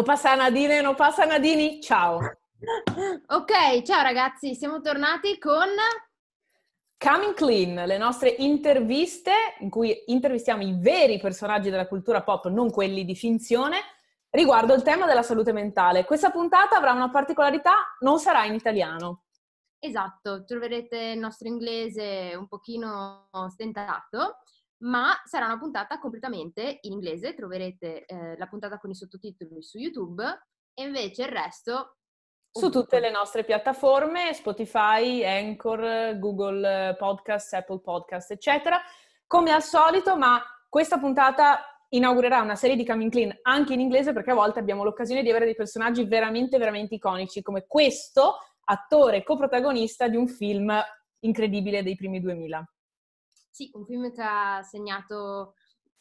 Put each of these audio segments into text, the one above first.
No passa Nadine, no passa Nadini, ciao. ok, ciao ragazzi, siamo tornati con Coming Clean, le nostre interviste in cui intervistiamo i veri personaggi della cultura pop, non quelli di finzione, riguardo il tema della salute mentale. Questa puntata avrà una particolarità, non sarà in italiano. Esatto, troverete il nostro inglese un pochino stentato ma sarà una puntata completamente in inglese, troverete eh, la puntata con i sottotitoli su YouTube e invece il resto su tutte le nostre piattaforme, Spotify, Anchor, Google Podcast, Apple Podcast, eccetera. Come al solito, ma questa puntata inaugurerà una serie di Coming Clean anche in inglese perché a volte abbiamo l'occasione di avere dei personaggi veramente, veramente iconici come questo attore coprotagonista di un film incredibile dei primi 2000. Sì, un film che ha segnato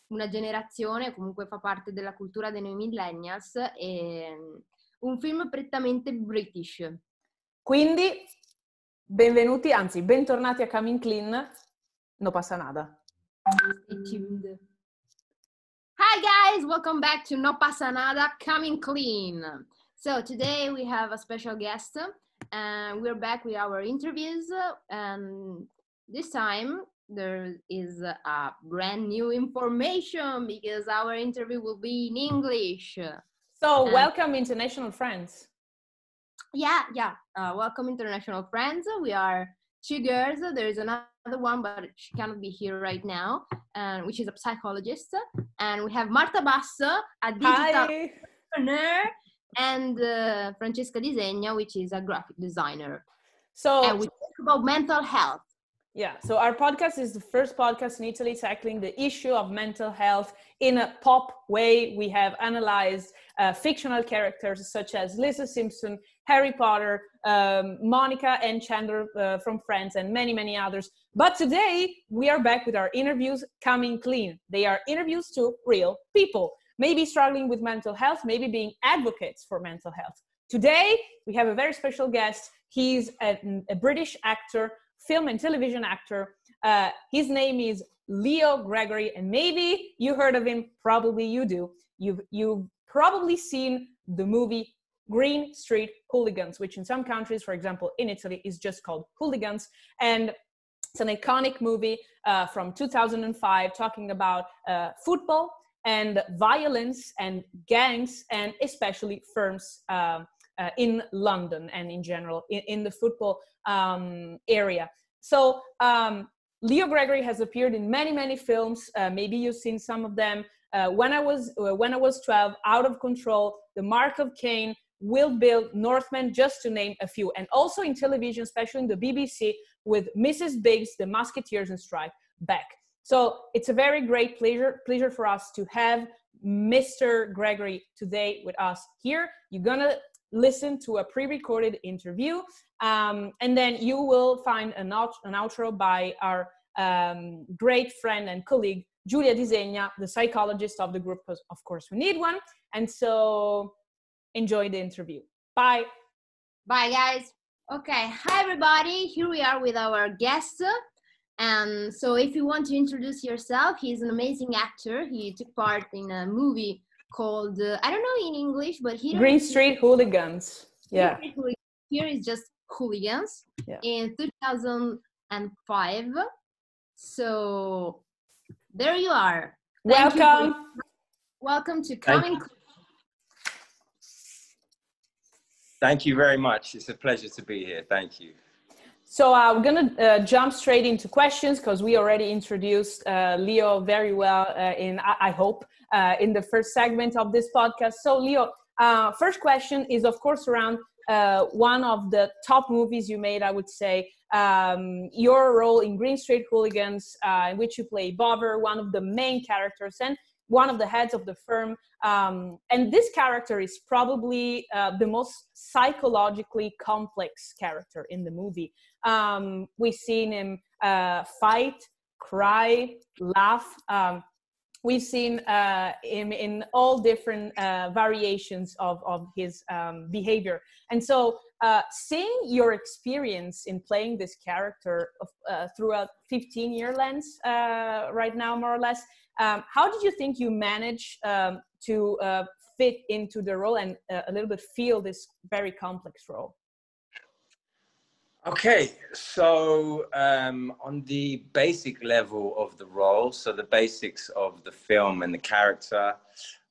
una generazione, comunque fa parte della cultura dei noi millennials e mm, un film prettamente british. Quindi, benvenuti, anzi, bentornati a Coming Clean, no passa nada. Stay tuned. Hi guys, welcome back to No Pasa Nada Coming Clean. So today we have a special guest and we're back with our interviews and this time there is a brand new information because our interview will be in English. So, uh, welcome, international friends. Yeah, yeah. Uh, welcome, international friends. We are two girls. There is another one, but she cannot be here right now, and which is a psychologist. And we have Marta Basso, a digital entrepreneur, and uh, Francesca Disegna, which is a graphic designer. So, and we talk about mental health. Yeah, so our podcast is the first podcast in Italy tackling the issue of mental health in a pop way. We have analyzed uh, fictional characters such as Lisa Simpson, Harry Potter, um, Monica and Chandler uh, from Friends, and many, many others. But today we are back with our interviews coming clean. They are interviews to real people, maybe struggling with mental health, maybe being advocates for mental health. Today we have a very special guest. He's a, a British actor film and television actor. Uh, his name is Leo Gregory, and maybe you heard of him. Probably you do. You've you've probably seen the movie Green Street Hooligans, which in some countries, for example, in Italy, is just called Hooligans, and it's an iconic movie uh, from 2005 talking about uh, football and violence and gangs and especially firms um, uh, in London and in general in, in the football um, area. So um, Leo Gregory has appeared in many many films. Uh, maybe you've seen some of them. Uh, when I was uh, when I was 12, Out of Control, The Mark of Cain, Wild Bill, Northman, just to name a few, and also in television, especially in the BBC, with Mrs. Biggs, The Musketeers and Strike back. So it's a very great pleasure pleasure for us to have Mr. Gregory today with us here. You're gonna listen to a pre-recorded interview um, and then you will find an, out- an outro by our um, great friend and colleague Julia Disegna, the psychologist of the group, of course we need one. And so enjoy the interview. Bye. Bye, guys. Okay, hi everybody. Here we are with our guest. And so, if you want to introduce yourself, he's an amazing actor. He took part in a movie called uh, I don't know in English, but he Green Street Hooligans. Yeah. Here is just Hooligans yeah. in 2005. So there you are. Thank welcome. You welcome to coming. Thank you very much. It's a pleasure to be here. Thank you. So uh, we're going to uh, jump straight into questions because we already introduced uh, Leo very well uh, in, I, I hope, uh, in the first segment of this podcast. So Leo, uh, first question is of course around one of the top movies you made, I would say, um, your role in Green Street Hooligans, in which you play Bovver, one of the main characters, and one of the heads of the firm. Um, and this character is probably uh, the most psychologically complex character in the movie. Um, we've seen him uh, fight, cry, laugh. Um, we've seen uh, him in all different uh, variations of, of his um, behavior. And so, uh, seeing your experience in playing this character of, uh, through a 15 year lens right now, more or less, um, how did you think you managed um, to uh, fit into the role and uh, a little bit feel this very complex role? Okay, so um, on the basic level of the role, so the basics of the film and the character,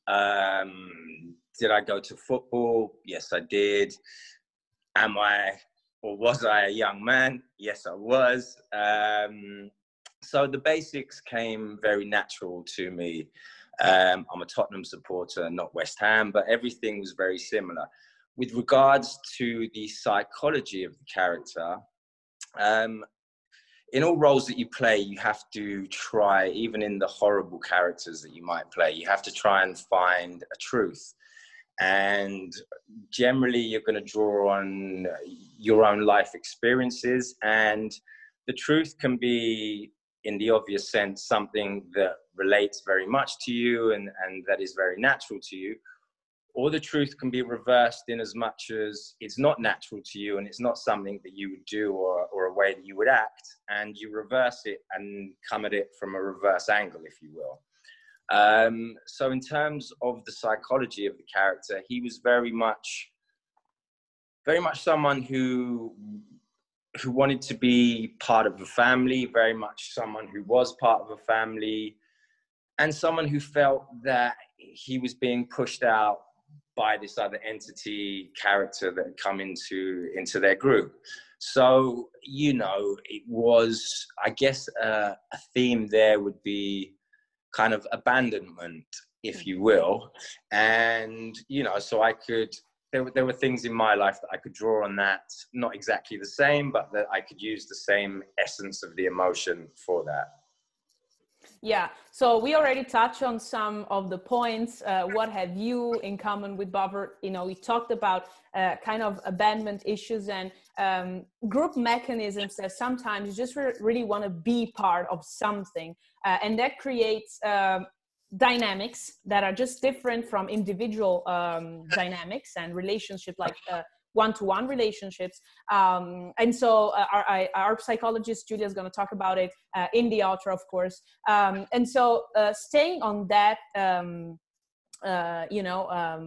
um, did I go to football? Yes, I did. Am I or was I a young man? Yes, I was. Um, so the basics came very natural to me. Um, I'm a Tottenham supporter, not West Ham, but everything was very similar. With regards to the psychology of the character, um, in all roles that you play, you have to try, even in the horrible characters that you might play, you have to try and find a truth. And generally, you're going to draw on your own life experiences. And the truth can be, in the obvious sense, something that relates very much to you and, and that is very natural to you or the truth can be reversed in as much as it's not natural to you and it's not something that you would do or, or a way that you would act and you reverse it and come at it from a reverse angle if you will. Um, so in terms of the psychology of the character he was very much very much someone who who wanted to be part of a family very much someone who was part of a family and someone who felt that he was being pushed out by this other entity character that had come into into their group. So you know it was i guess uh, a theme there would be kind of abandonment if you will. And you know so i could there, were, there were things in my life that i could draw on that not exactly the same but that i could use the same essence of the emotion for that yeah, so we already touched on some of the points. Uh, what have you in common with Bovver? You know, we talked about uh, kind of abandonment issues and um, group mechanisms that sometimes you just re- really want to be part of something. Uh, and that creates um, dynamics that are just different from individual um, dynamics and relationship like uh, one-to-one relationships. Um, and so uh, our, our psychologist julia is going to talk about it uh, in the outro of course. Um, and so uh, staying on that um, uh, you know um,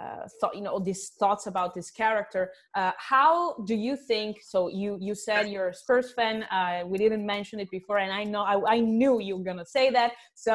uh, thought you know these thoughts about this character uh, how do you think so you you said you're a spurs fan we didn't mention it before and i know i, I knew you were gonna say that. So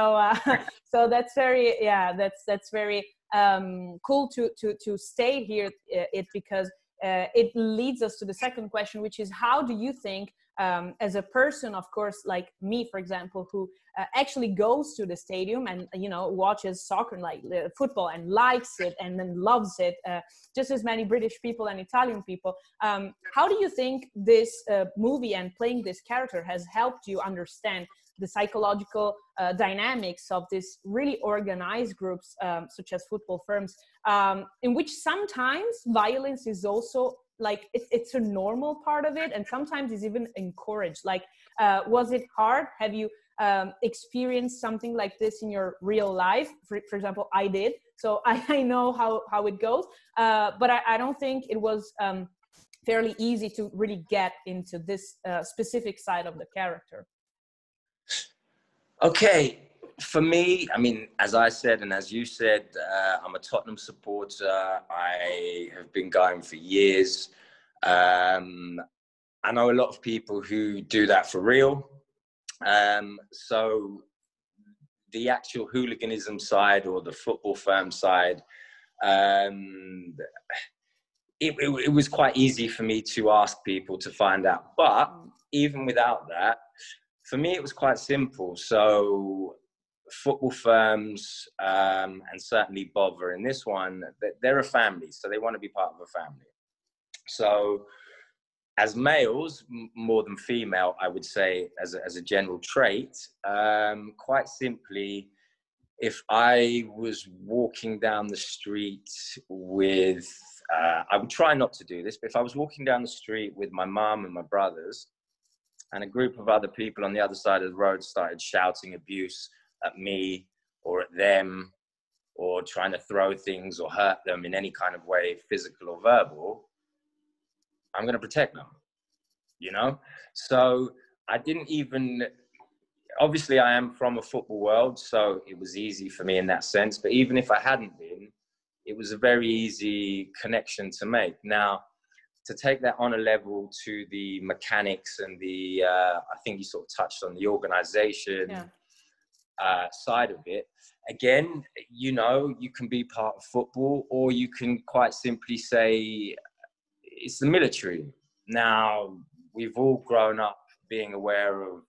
so that's very yeah that's that's very um, cool to to to stay here uh, it because uh, it leads us to the second question which is how do you think um, as a person of course like me for example who uh, actually goes to the stadium and you know watches soccer and like uh, football and likes it and then loves it uh, just as many british people and italian people um, how do you think this uh, movie and playing this character has helped you understand the psychological uh, dynamics of these really organized groups um, such as football firms um, in which sometimes violence is also like it, it's a normal part of it and sometimes it's even encouraged. Like uh, was it hard? Have you um, experienced something like this in your real life? For, for example i did. So i, I know how, how it goes uh, but I, I, don't think it was um, fairly easy to really get into this uh, specific side of the character okay for me, I mean, as I said, and as you said, uh, I'm a Tottenham supporter. I have been going for years. Um, I know a lot of people who do that for real. Um, so the actual hooliganism side or the football firm side, um, it, it, it was quite easy for me to ask people to find out. But even without that, for me, it was quite simple. So football firms um, and certainly Bovver in this one, they're a family, so they want to be part of a family. So, as males, more than female, I would say, as a, as a general trait, um, quite simply, if I was walking down the street with, uh, I would try not to do this, but if I was walking down the street with my mum and my brothers, and a group of other people on the other side of the road started shouting abuse at me or at them or trying to throw things or hurt them in any kind of way, physical or verbal, I'm going to protect them, you know? So I didn't even, obviously, I am from a football world, so it was easy for me in that sense. But even if I hadn't been, it was a very easy connection to make. Now, to take that on a level to the mechanics and the, uh, I think you sort of touched on the organization yeah. uh, side of it. Again, you know, you can be part of football, or you can quite simply say it's the military. Now, we've all grown up being aware of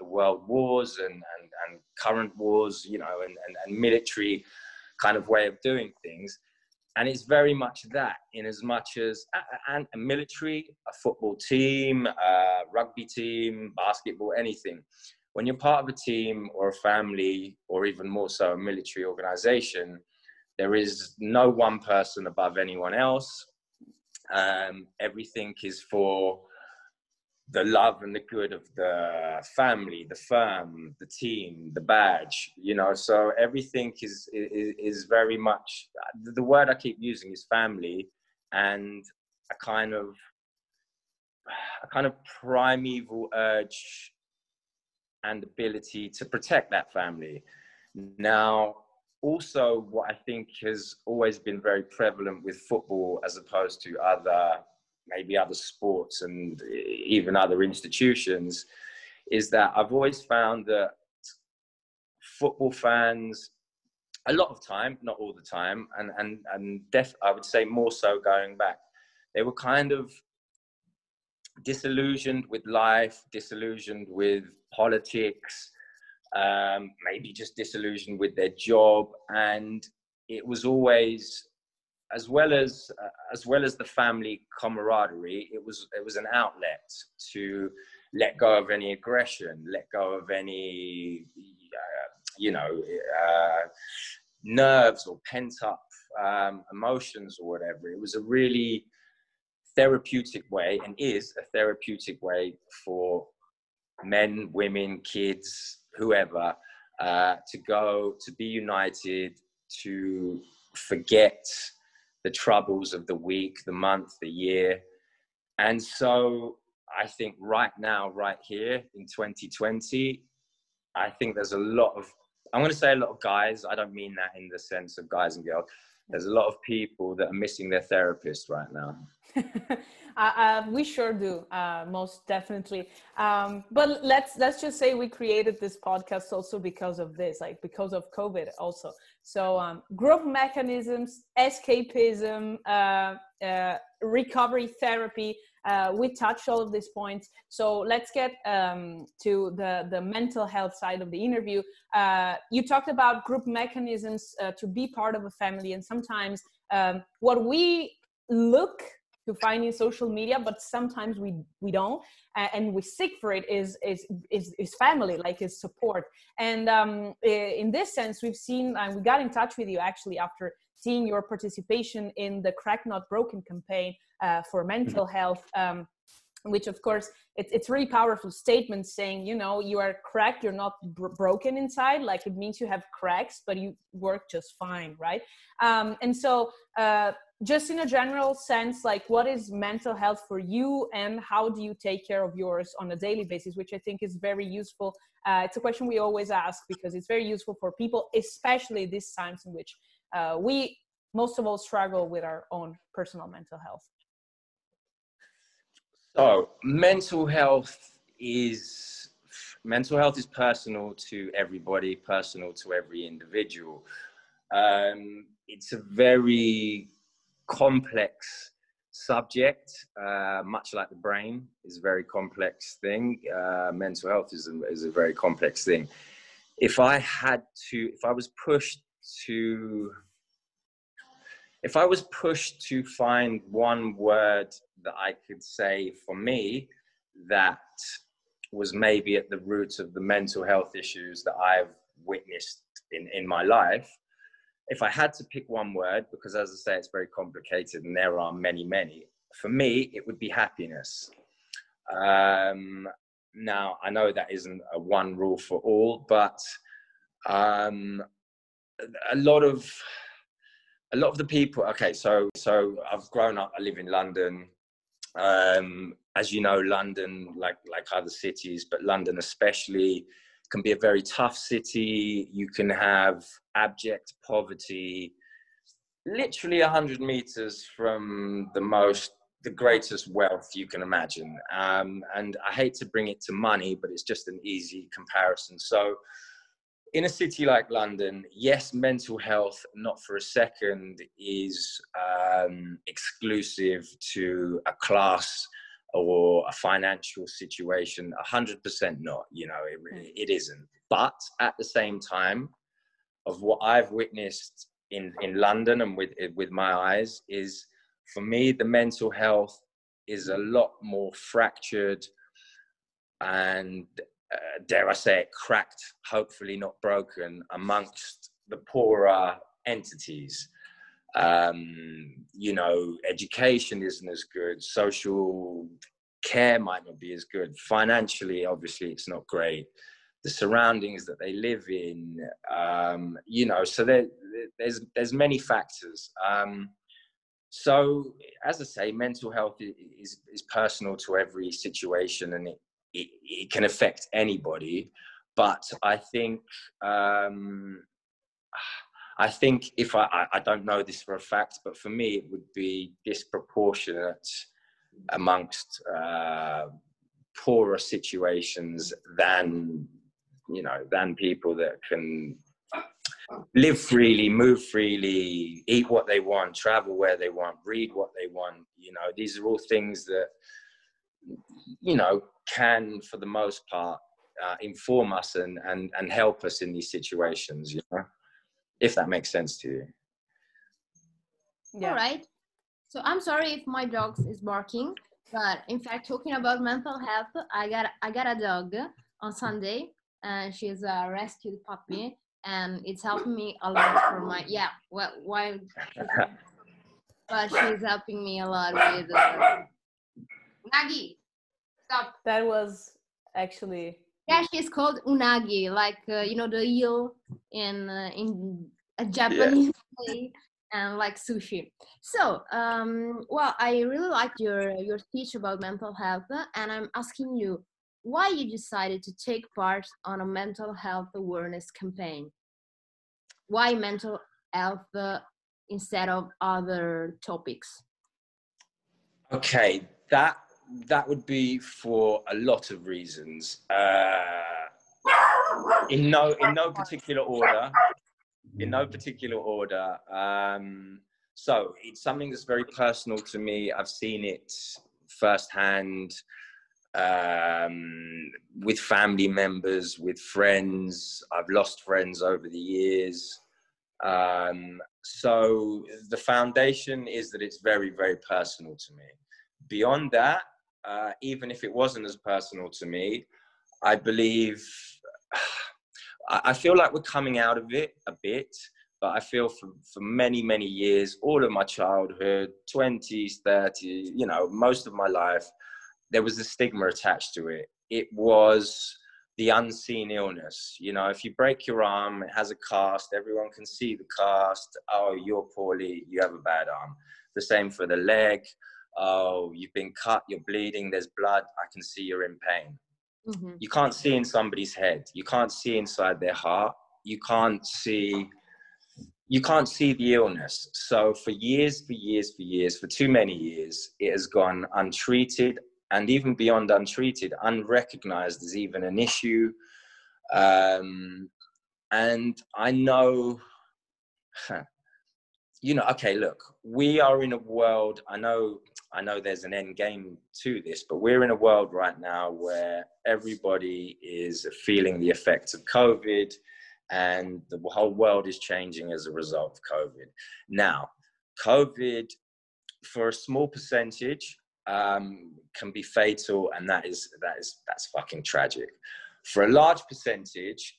the world wars and, and, and current wars, you know, and, and, and military kind of way of doing things. And it's very much that, in as much as a, a military, a football team, a rugby team, basketball, anything. When you're part of a team or a family, or even more so a military organization, there is no one person above anyone else. Um, everything is for the love and the good of the family, the firm, the team, the badge, you know. So everything is is, is very much the word I keep using is family, and a kind of a kind of primeval urge and ability to protect that family. Now, also, what I think has always been very prevalent with football as opposed to other maybe other sports and even other institutions is that I've always found that football fans, a lot of time, not all the time, and and and def, I would say more so going back, they were kind of disillusioned with life, disillusioned with politics, um, maybe just disillusioned with their job, and it was always as well as uh, as well as the family camaraderie, it was it was an outlet to let go of any aggression, let go of any uh, you know uh, nerves or pent up um, emotions or whatever. It was a really therapeutic way, and is a therapeutic way for men, women, kids, whoever, uh, to go to be united, to forget the troubles of the week, the month, the year. And so I think right now, right here in 2020, I think there's a lot of, I'm going to say a lot of guys. I don't mean that in the sense of guys and girls. There's a lot of people that are missing their therapist right now. Uh, uh, we sure do, uh, most definitely. Um, but let's let's just say we created this podcast also because of this, like because of COVID, also. So um, group mechanisms, escapism, uh, uh, recovery therapy. Uh, we touched all of these points. So let's get um, to the the mental health side of the interview. you talked about group mechanisms to be part of a family, and sometimes um, what we look to find in social media but sometimes we we don't uh, and we seek for it is is is, is family like is support and um, in this sense we've seen and we got in touch with you actually after seeing your participation in the crack not broken campaign uh, for mental mm-hmm. health um, which of course it's, it's really powerful statement saying you know you are cracked you're not br- broken inside like it means you have cracks but you work just fine right? Um, and so uh, just in a general sense like what is mental health for you and how do you take care of yours on a daily basis which i think is very useful? Uh, it's a question we always ask because it's very useful for people especially these times in which uh, we most of all struggle with our own personal mental health so mental health is mental health is personal to everybody personal to every individual um, it's a very complex subject, uh, much like the brain is a very complex thing. Uh, mental health is a, is a very complex thing. If I had to, if I was pushed to, if I was pushed to find one word that I could say for me that was maybe at the root of the mental health issues that I've witnessed in, in my life, if I had to pick one word, because as I say, it's very complicated and there are many, many, for me, it would be happiness. Um, now, I know that isn't a one rule for all, but um, a lot of a lot of the people. Okay, so so I've grown up. I live in London. Um, as you know, London, like like other cities, but London especially, can be a very tough city. You can have abject poverty, literally 100 meters from the most the greatest wealth you can imagine um, and i hate to bring it to money but it's just an easy comparison so in a city like london yes mental health not for a second is um, exclusive to a class or a financial situation. 100% not you know it, it isn't. But at the same time of what i've witnessed in in london and with with my eyes is for me the mental health is a lot more fractured and uh, dare i say it cracked hopefully not broken amongst the poorer entities um, you know, education isn't as good, social care might not be as good, financially, obviously, it's not great. The surroundings that they live in, um, you know, so there, there's there's many factors. Um, so, as I say, mental health is is personal to every situation, and it it, it can affect anybody. But I think um, I think if I, I don't know this for a fact, but for me, it would be disproportionate amongst uh, poorer situations than you know than people that can live freely move freely eat what they want travel where they want read what they want you know these are all things that you know can for the most part uh, inform us and, and and help us in these situations you know if that makes sense to you. Yeah. All right. So I'm sorry if my dog is barking, but in fact, talking about mental health, I got I got a dog on Sunday, and she's a rescued puppy, and it's helping me a lot for my yeah. Well, why? but she's helping me a lot with uh, Nagi. Stop. That was actually yeah, she's called unagi, like uh, you know the eel in uh, in a Japanese yeah. way, and like sushi. So, um, well, I really like your your speech about mental health, and I'm asking you why you decided to take part on a mental health awareness campaign. Why mental health uh, instead of other topics? Okay, that that would be for a lot of reasons. Uh, in no in no particular order. In no particular order. Um, so it's something that's very personal to me. I've seen it firsthand um, with family members, with friends. I've lost friends over the years. Um, so the foundation is that it's very, very personal to me. Beyond that, uh, even if it wasn't as personal to me, I believe, I feel like we're coming out of it a bit, but I feel for, for many, many years, all of my childhood, 20s, 30s, you know, most of my life, there was a stigma attached to it. It was the unseen illness. You know, if you break your arm, it has a cast, everyone can see the cast. Oh, you're poorly, you have a bad arm. The same for the leg oh, you've been cut, you're bleeding, there's blood, I can see you're in pain. Mm-hmm. You can't see in somebody's head. You can't see inside their heart. You can't see you can't see the illness. So for years, for years, for years, for too many years, it has gone untreated and even beyond untreated, unrecognized as even an issue. Um, and I know you know, okay, look, we are in a world. I know, I know, there's an end game to this, but we're in a world right now where everybody is feeling the effects of COVID, and the whole world is changing as a result of COVID. Now, COVID, for a small percentage, um, can be fatal, and that is that is that's fucking tragic. For a large percentage,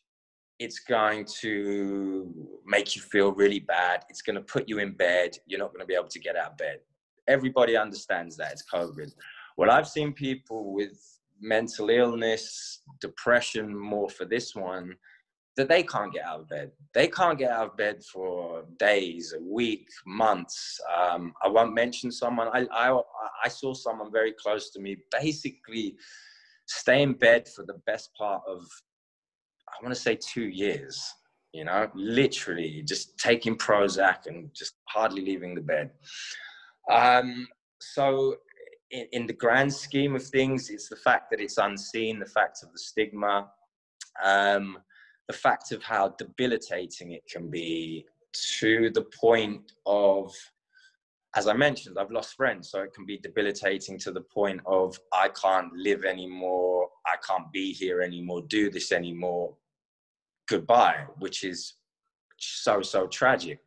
it's going to make you feel really bad. It's going to put you in bed. You're not going to be able to get out of bed. Everybody understands that it's COVID. Well, I've seen people with mental illness, depression, more for this one, that they can't get out of bed. They can't get out of bed for days, a week, months. Um, I won't mention someone. I, I, I saw someone very close to me basically stay in bed for the best part of I want to say two years. you know, literally just taking Prozac and just hardly leaving the bed. Um, so, in, in, the grand scheme of things, it's the fact that it's unseen, the fact of the stigma, um, the fact of how debilitating it can be to the point of as I mentioned, I've lost friends, so it can be debilitating to the point of I can't live anymore, I can't be here anymore, do this anymore. Goodbye, which is so so tragic.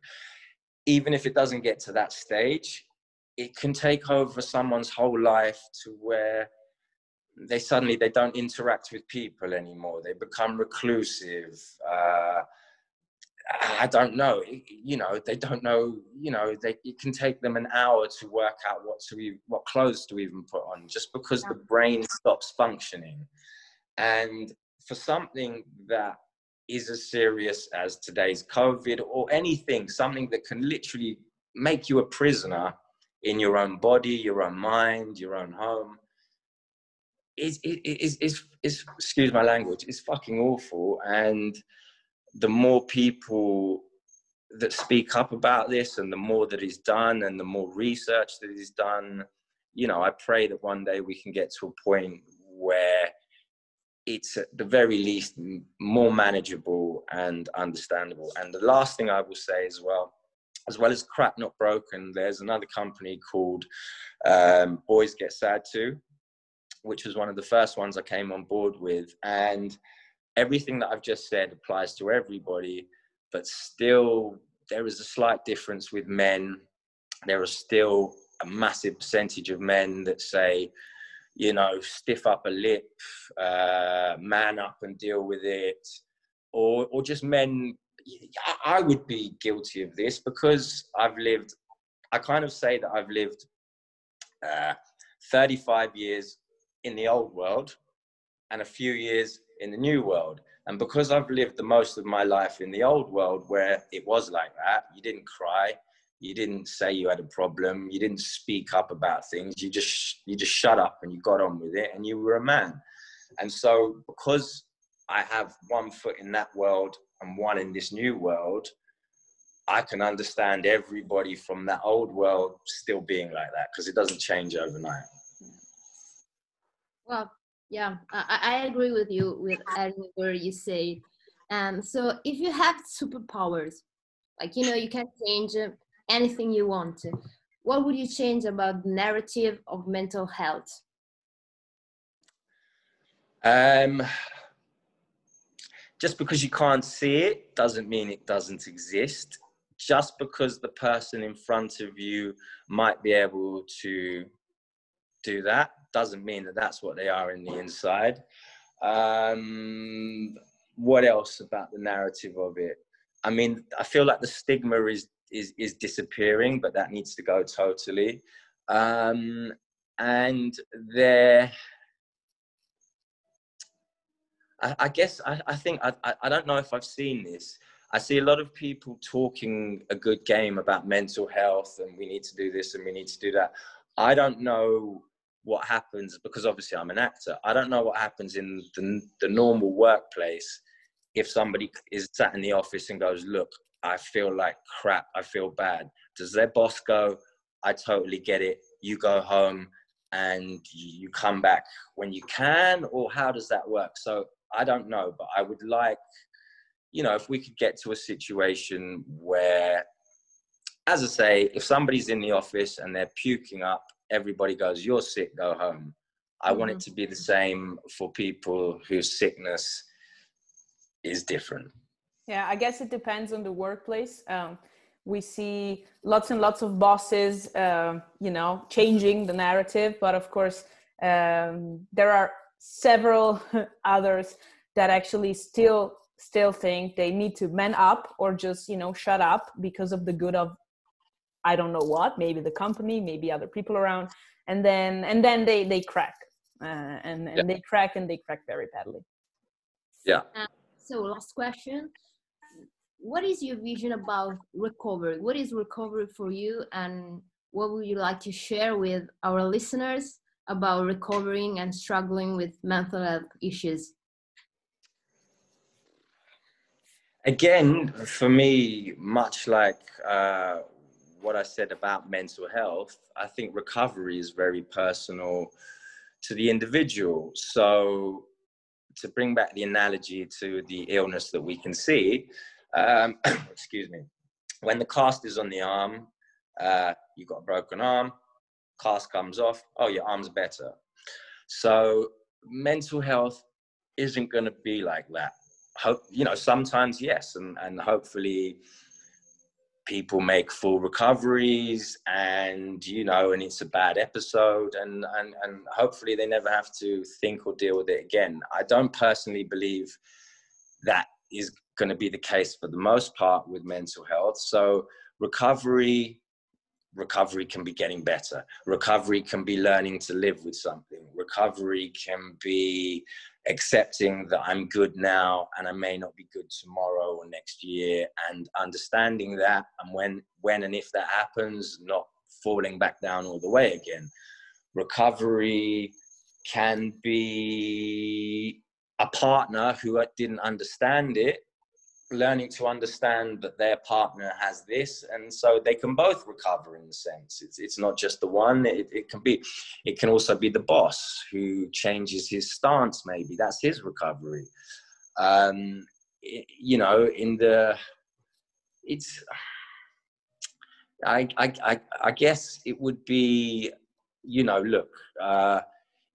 Even if it doesn't get to that stage, it can take over someone's whole life to where they suddenly they don't interact with people anymore. They become reclusive. Uh, I don't know. You know, they don't know. You know, they it can take them an hour to work out what to what clothes to even put on, just because yeah. the brain stops functioning. And for something that is as serious as today's COVID or anything, something that can literally make you a prisoner in your own body, your own mind, your own home, is is is is excuse my language, is fucking awful. And the more people that speak up about this and the more that is done and the more research that is done you know i pray that one day we can get to a point where it's at the very least more manageable and understandable and the last thing i will say as well as well as crack not broken there's another company called um, boys get sad too which was one of the first ones i came on board with and everything that I've just said applies to everybody, but still there is a slight difference with men. There are still a massive percentage of men that say, you know, stiff up a lip, uh, man up and deal with it, or or just men. I would be guilty of this because I've lived. I kind of say that I've lived uh, 35 years in the old world and a few years in the new world. And because I've lived the most of my life in the old world where it was like that, you didn't cry, you didn't say you had a problem, you didn't speak up about things, you just you just shut up and you got on with it and you were a man. And so because I have one foot in that world and one in this new world, I can understand everybody from that old world still being like that because it doesn't change overnight. Well, yeah I, I agree with you with where you say um so if you have superpowers like you know you can change anything you want to what would you change about the narrative of mental health um just because you can't see it doesn't mean it doesn't exist just because the person in front of you might be able to do that doesn't mean that that's what they are in the inside. Um, what else about the narrative of it? I mean, I feel like the stigma is is is disappearing, but that needs to go totally. Um, and there, I, guess I, I think I, I don't know if I've seen this. I see a lot of people talking a good game about mental health and we need to do this and we need to do that. I don't know what happens because obviously I'm an actor. I don't know what happens in the, the normal workplace if somebody is sat in the office and goes, "Look, I feel like crap. I feel bad." Does their boss go, "I totally get it. You go home and you come back when you can," or how does that work? So I don't know, but I would like, you know, if we could get to a situation where, as I say, if somebody's in the office and they're puking up everybody goes, You're sick, go home. I mm-hmm. want it mm-hmm. to be the same for people whose sickness is different. Yeah, I guess it depends on the workplace. Um, we see lots and lots of bosses, uh, you know, changing the narrative, but of course, um, there are several others that actually still still think they need to man up or just you know shut up because of the good of I don't know what, maybe the company, maybe other people around, and then and then they they crack, uh, and and yeah. they crack and they crack very badly. Yeah. Uh, so last question, what is your vision about recovery? What is recovery for you, and what would you like to share with our listeners about recovering and struggling with mental health issues? again, for me, much like uh, what I said about mental health, I think recovery is very personal to the individual. So, to bring back the analogy to the illness that we can see, um, excuse me, when the cast is on the arm, uh, you've got a broken arm, cast comes off, oh, your arm's better. So, mental health isn't going to be like that. Hope, you know, sometimes yes, and, and hopefully people make full recoveries and you know and it's a bad episode and and and hopefully they never have to think or deal with it again i don't personally believe that is going to be the case for the most part with mental health. So recovery recovery can be getting better. Recovery can be learning to live with something. Recovery can be accepting that I'm good now and I may not be good tomorrow or next year and understanding that and when when and if that happens not falling back down all the way again. Recovery can be a partner who didn't understand it learning to understand that their partner has this and so they can both recover in the sense. It's, it's not just the one it, it can be it can also be the boss who changes his stance maybe. That's his recovery. Um it, you know in the it's I, I i i guess it would be you know look uh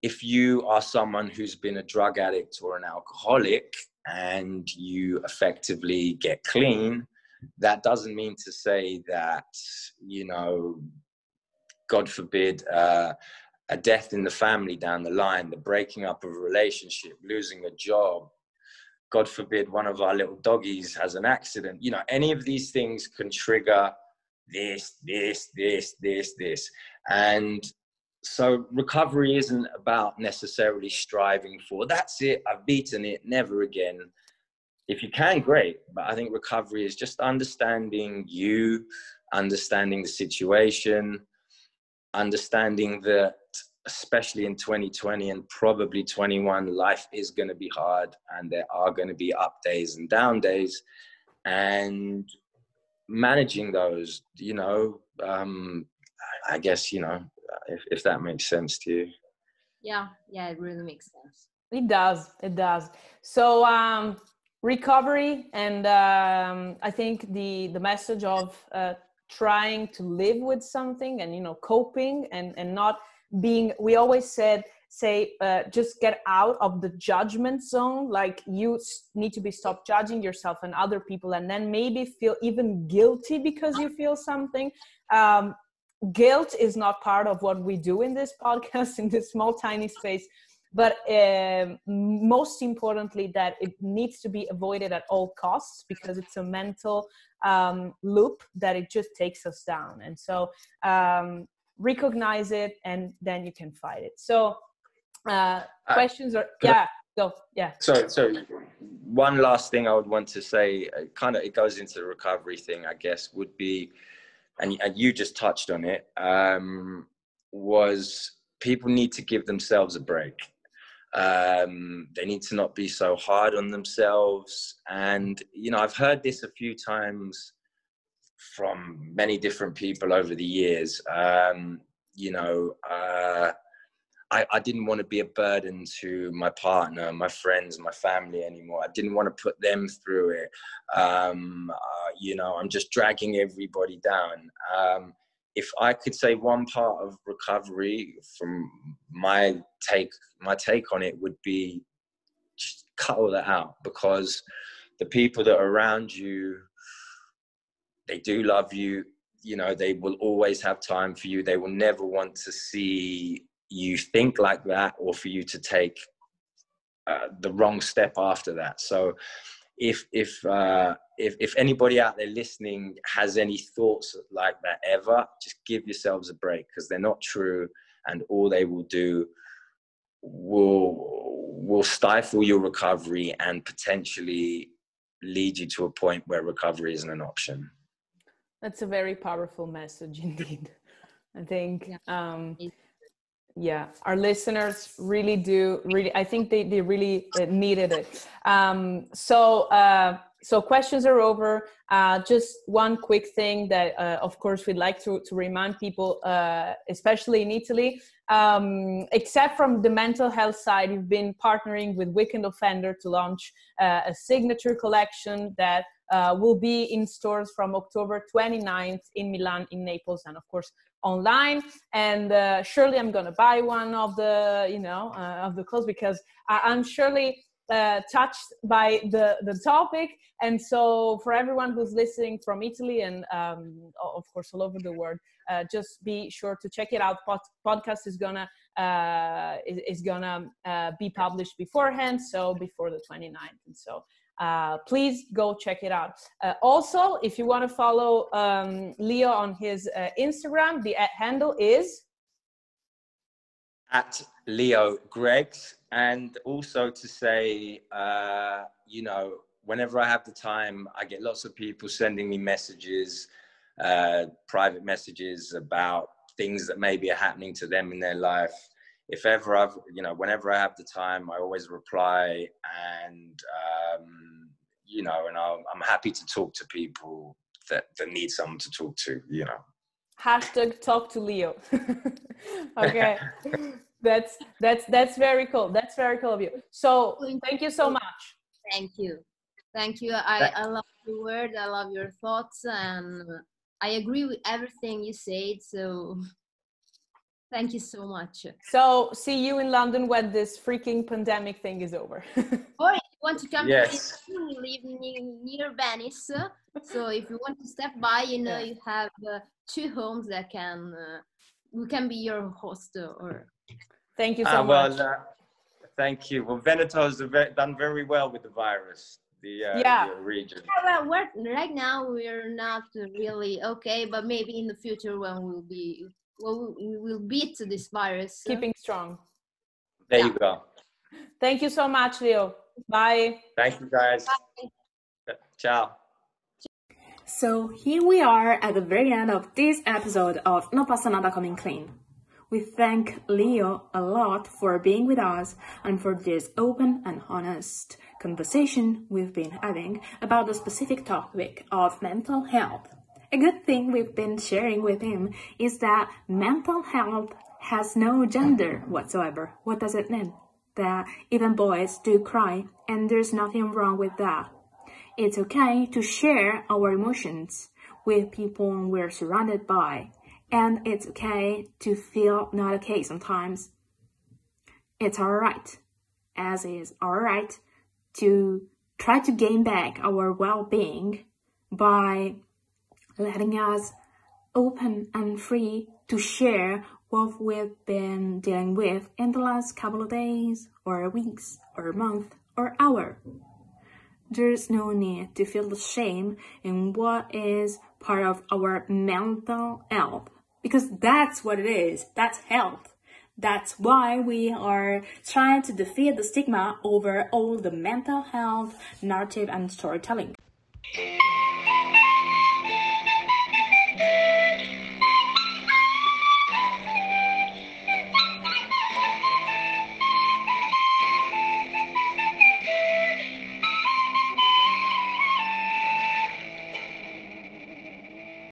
if you are someone who's been a drug addict or an alcoholic and you effectively get clean, that doesn't mean to say that, you know, God forbid, uh, a death in the family down the line, the breaking up of a relationship, losing a job, God forbid one of our little doggies has an accident. You know, any of these things can trigger this, this, this, this, this. And so recovery isn't about necessarily striving for that's it i've beaten it never again. If you can great but i think recovery is just understanding you understanding the situation understanding that especially in 2020 and probably 21 life is going to be hard and there are going to be up days and down days. And managing those you know um, i guess you know if, if that makes sense to you. Yeah, yeah, it really makes sense. It does. It does. So um, recovery, and um, I think the the message of uh, trying to live with something, and you know, coping, and and not being. We always said say uh, just get out of the judgment zone like you need to be stop judging yourself and other people and then maybe feel even guilty because you feel something um, guilt is not part of what we do in this podcast in this small tiny space but um, most importantly that it needs to be avoided at all costs because it's a mental um, loop that it just takes us down. And so um, recognize it and then you can fight it. So uh, questions are yeah go yeah. So so one last thing i would want to say uh, kind of it goes into the recovery thing i guess would be and, and you just touched on it, um, was people need to give themselves a break. Um, they need to not be so hard on themselves. And, you know, I've heard this a few times from many different people over the years. Um, you know, uh, I, I didn't want to be a burden to my partner, my friends, my family anymore. I didn't want to put them through it. Um, uh, you know, I'm just dragging everybody down. Um, if I could say one part of recovery from my take, my take on it would be just cut all that out because the people that are around you, they do love you. You know, they will always have time for you. They will never want to see you think like that or for you to take uh, the wrong step after that. So if if uh, if if anybody out there listening has any thoughts like that ever just give yourselves a break because they're not true and all they will do will will stifle your recovery and potentially lead you to a point where recovery isn't an option. That's a very powerful message indeed. I think yeah. um, yeah our listeners really do really i think they, they really uh, needed it um, so uh, so questions are over. Uh, just one quick thing that, uh, of course, we'd like to, to remind people, uh, especially in Italy, um, except from the mental health side, we've been partnering with Weekend Offender to launch uh, a signature collection that uh, will be in stores from October 29th in Milan, in Naples, and of course online. And uh, surely I'm gonna buy one of the, you know, of the clothes because I- I'm surely uh, touched by the the topic and so for everyone who's listening from italy and um, of course all over the world uh, just be sure to check it out Pod- podcast is gonna uh, is, is, gonna uh, be published beforehand so before the 29th and so uh, please go check it out. Uh, also, if you want to follow um, Leo on his Instagram, the handle is at Leo Greggs, and also to say, uh, you know, whenever I have the time, I get lots of people sending me messages, uh, private messages about things that maybe are happening to them in their life. If ever I've, you know, whenever I have the time, I always reply, and um, you know, and i I'm happy to talk to people that that need someone to talk to, you know. Hashtag talk to leo. Okay. That's that's that's very cool. That's very cool of you. So thank you so much. Thank you. Thank you. I i love your word i love your thoughts and i agree with everything you said so thank you so much. So see you in london when this freaking pandemic thing is over. Or if you want to come yes. to we live near, near venice so if you want to step by you know yeah. you have uh, two homes that can uh, we can be your host or thank you so uh, well, much uh, thank you well veneto has done very well with the virus the, uh, yeah. The region yeah, well we're, right now we're not really okay but maybe in the future when we'll be well, we will beat this virus keeping strong there yeah. you go thank you so much leo bye thank you guys Bye. ciao so here we are at the very end of this episode of No Passa Nada Coming Clean. We thank Leo a lot for being with us and for this open and honest conversation we've been having about the specific topic of mental health. A good thing we've been sharing with him is that mental health has no gender whatsoever. What does it mean? That even boys do cry and there's nothing wrong with that. It's okay to share our emotions with people we're surrounded by, and it's okay to feel not okay sometimes. It's alright, as is alright, to try to gain back our well being by letting us open and free to share what we've been dealing with in the last couple of days, or weeks, or month, or hour. There's no need to feel the shame in what is part of our mental health, because that's what it is. That's health. That's why we are trying to defeat the stigma over all the mental health narrative and storytelling.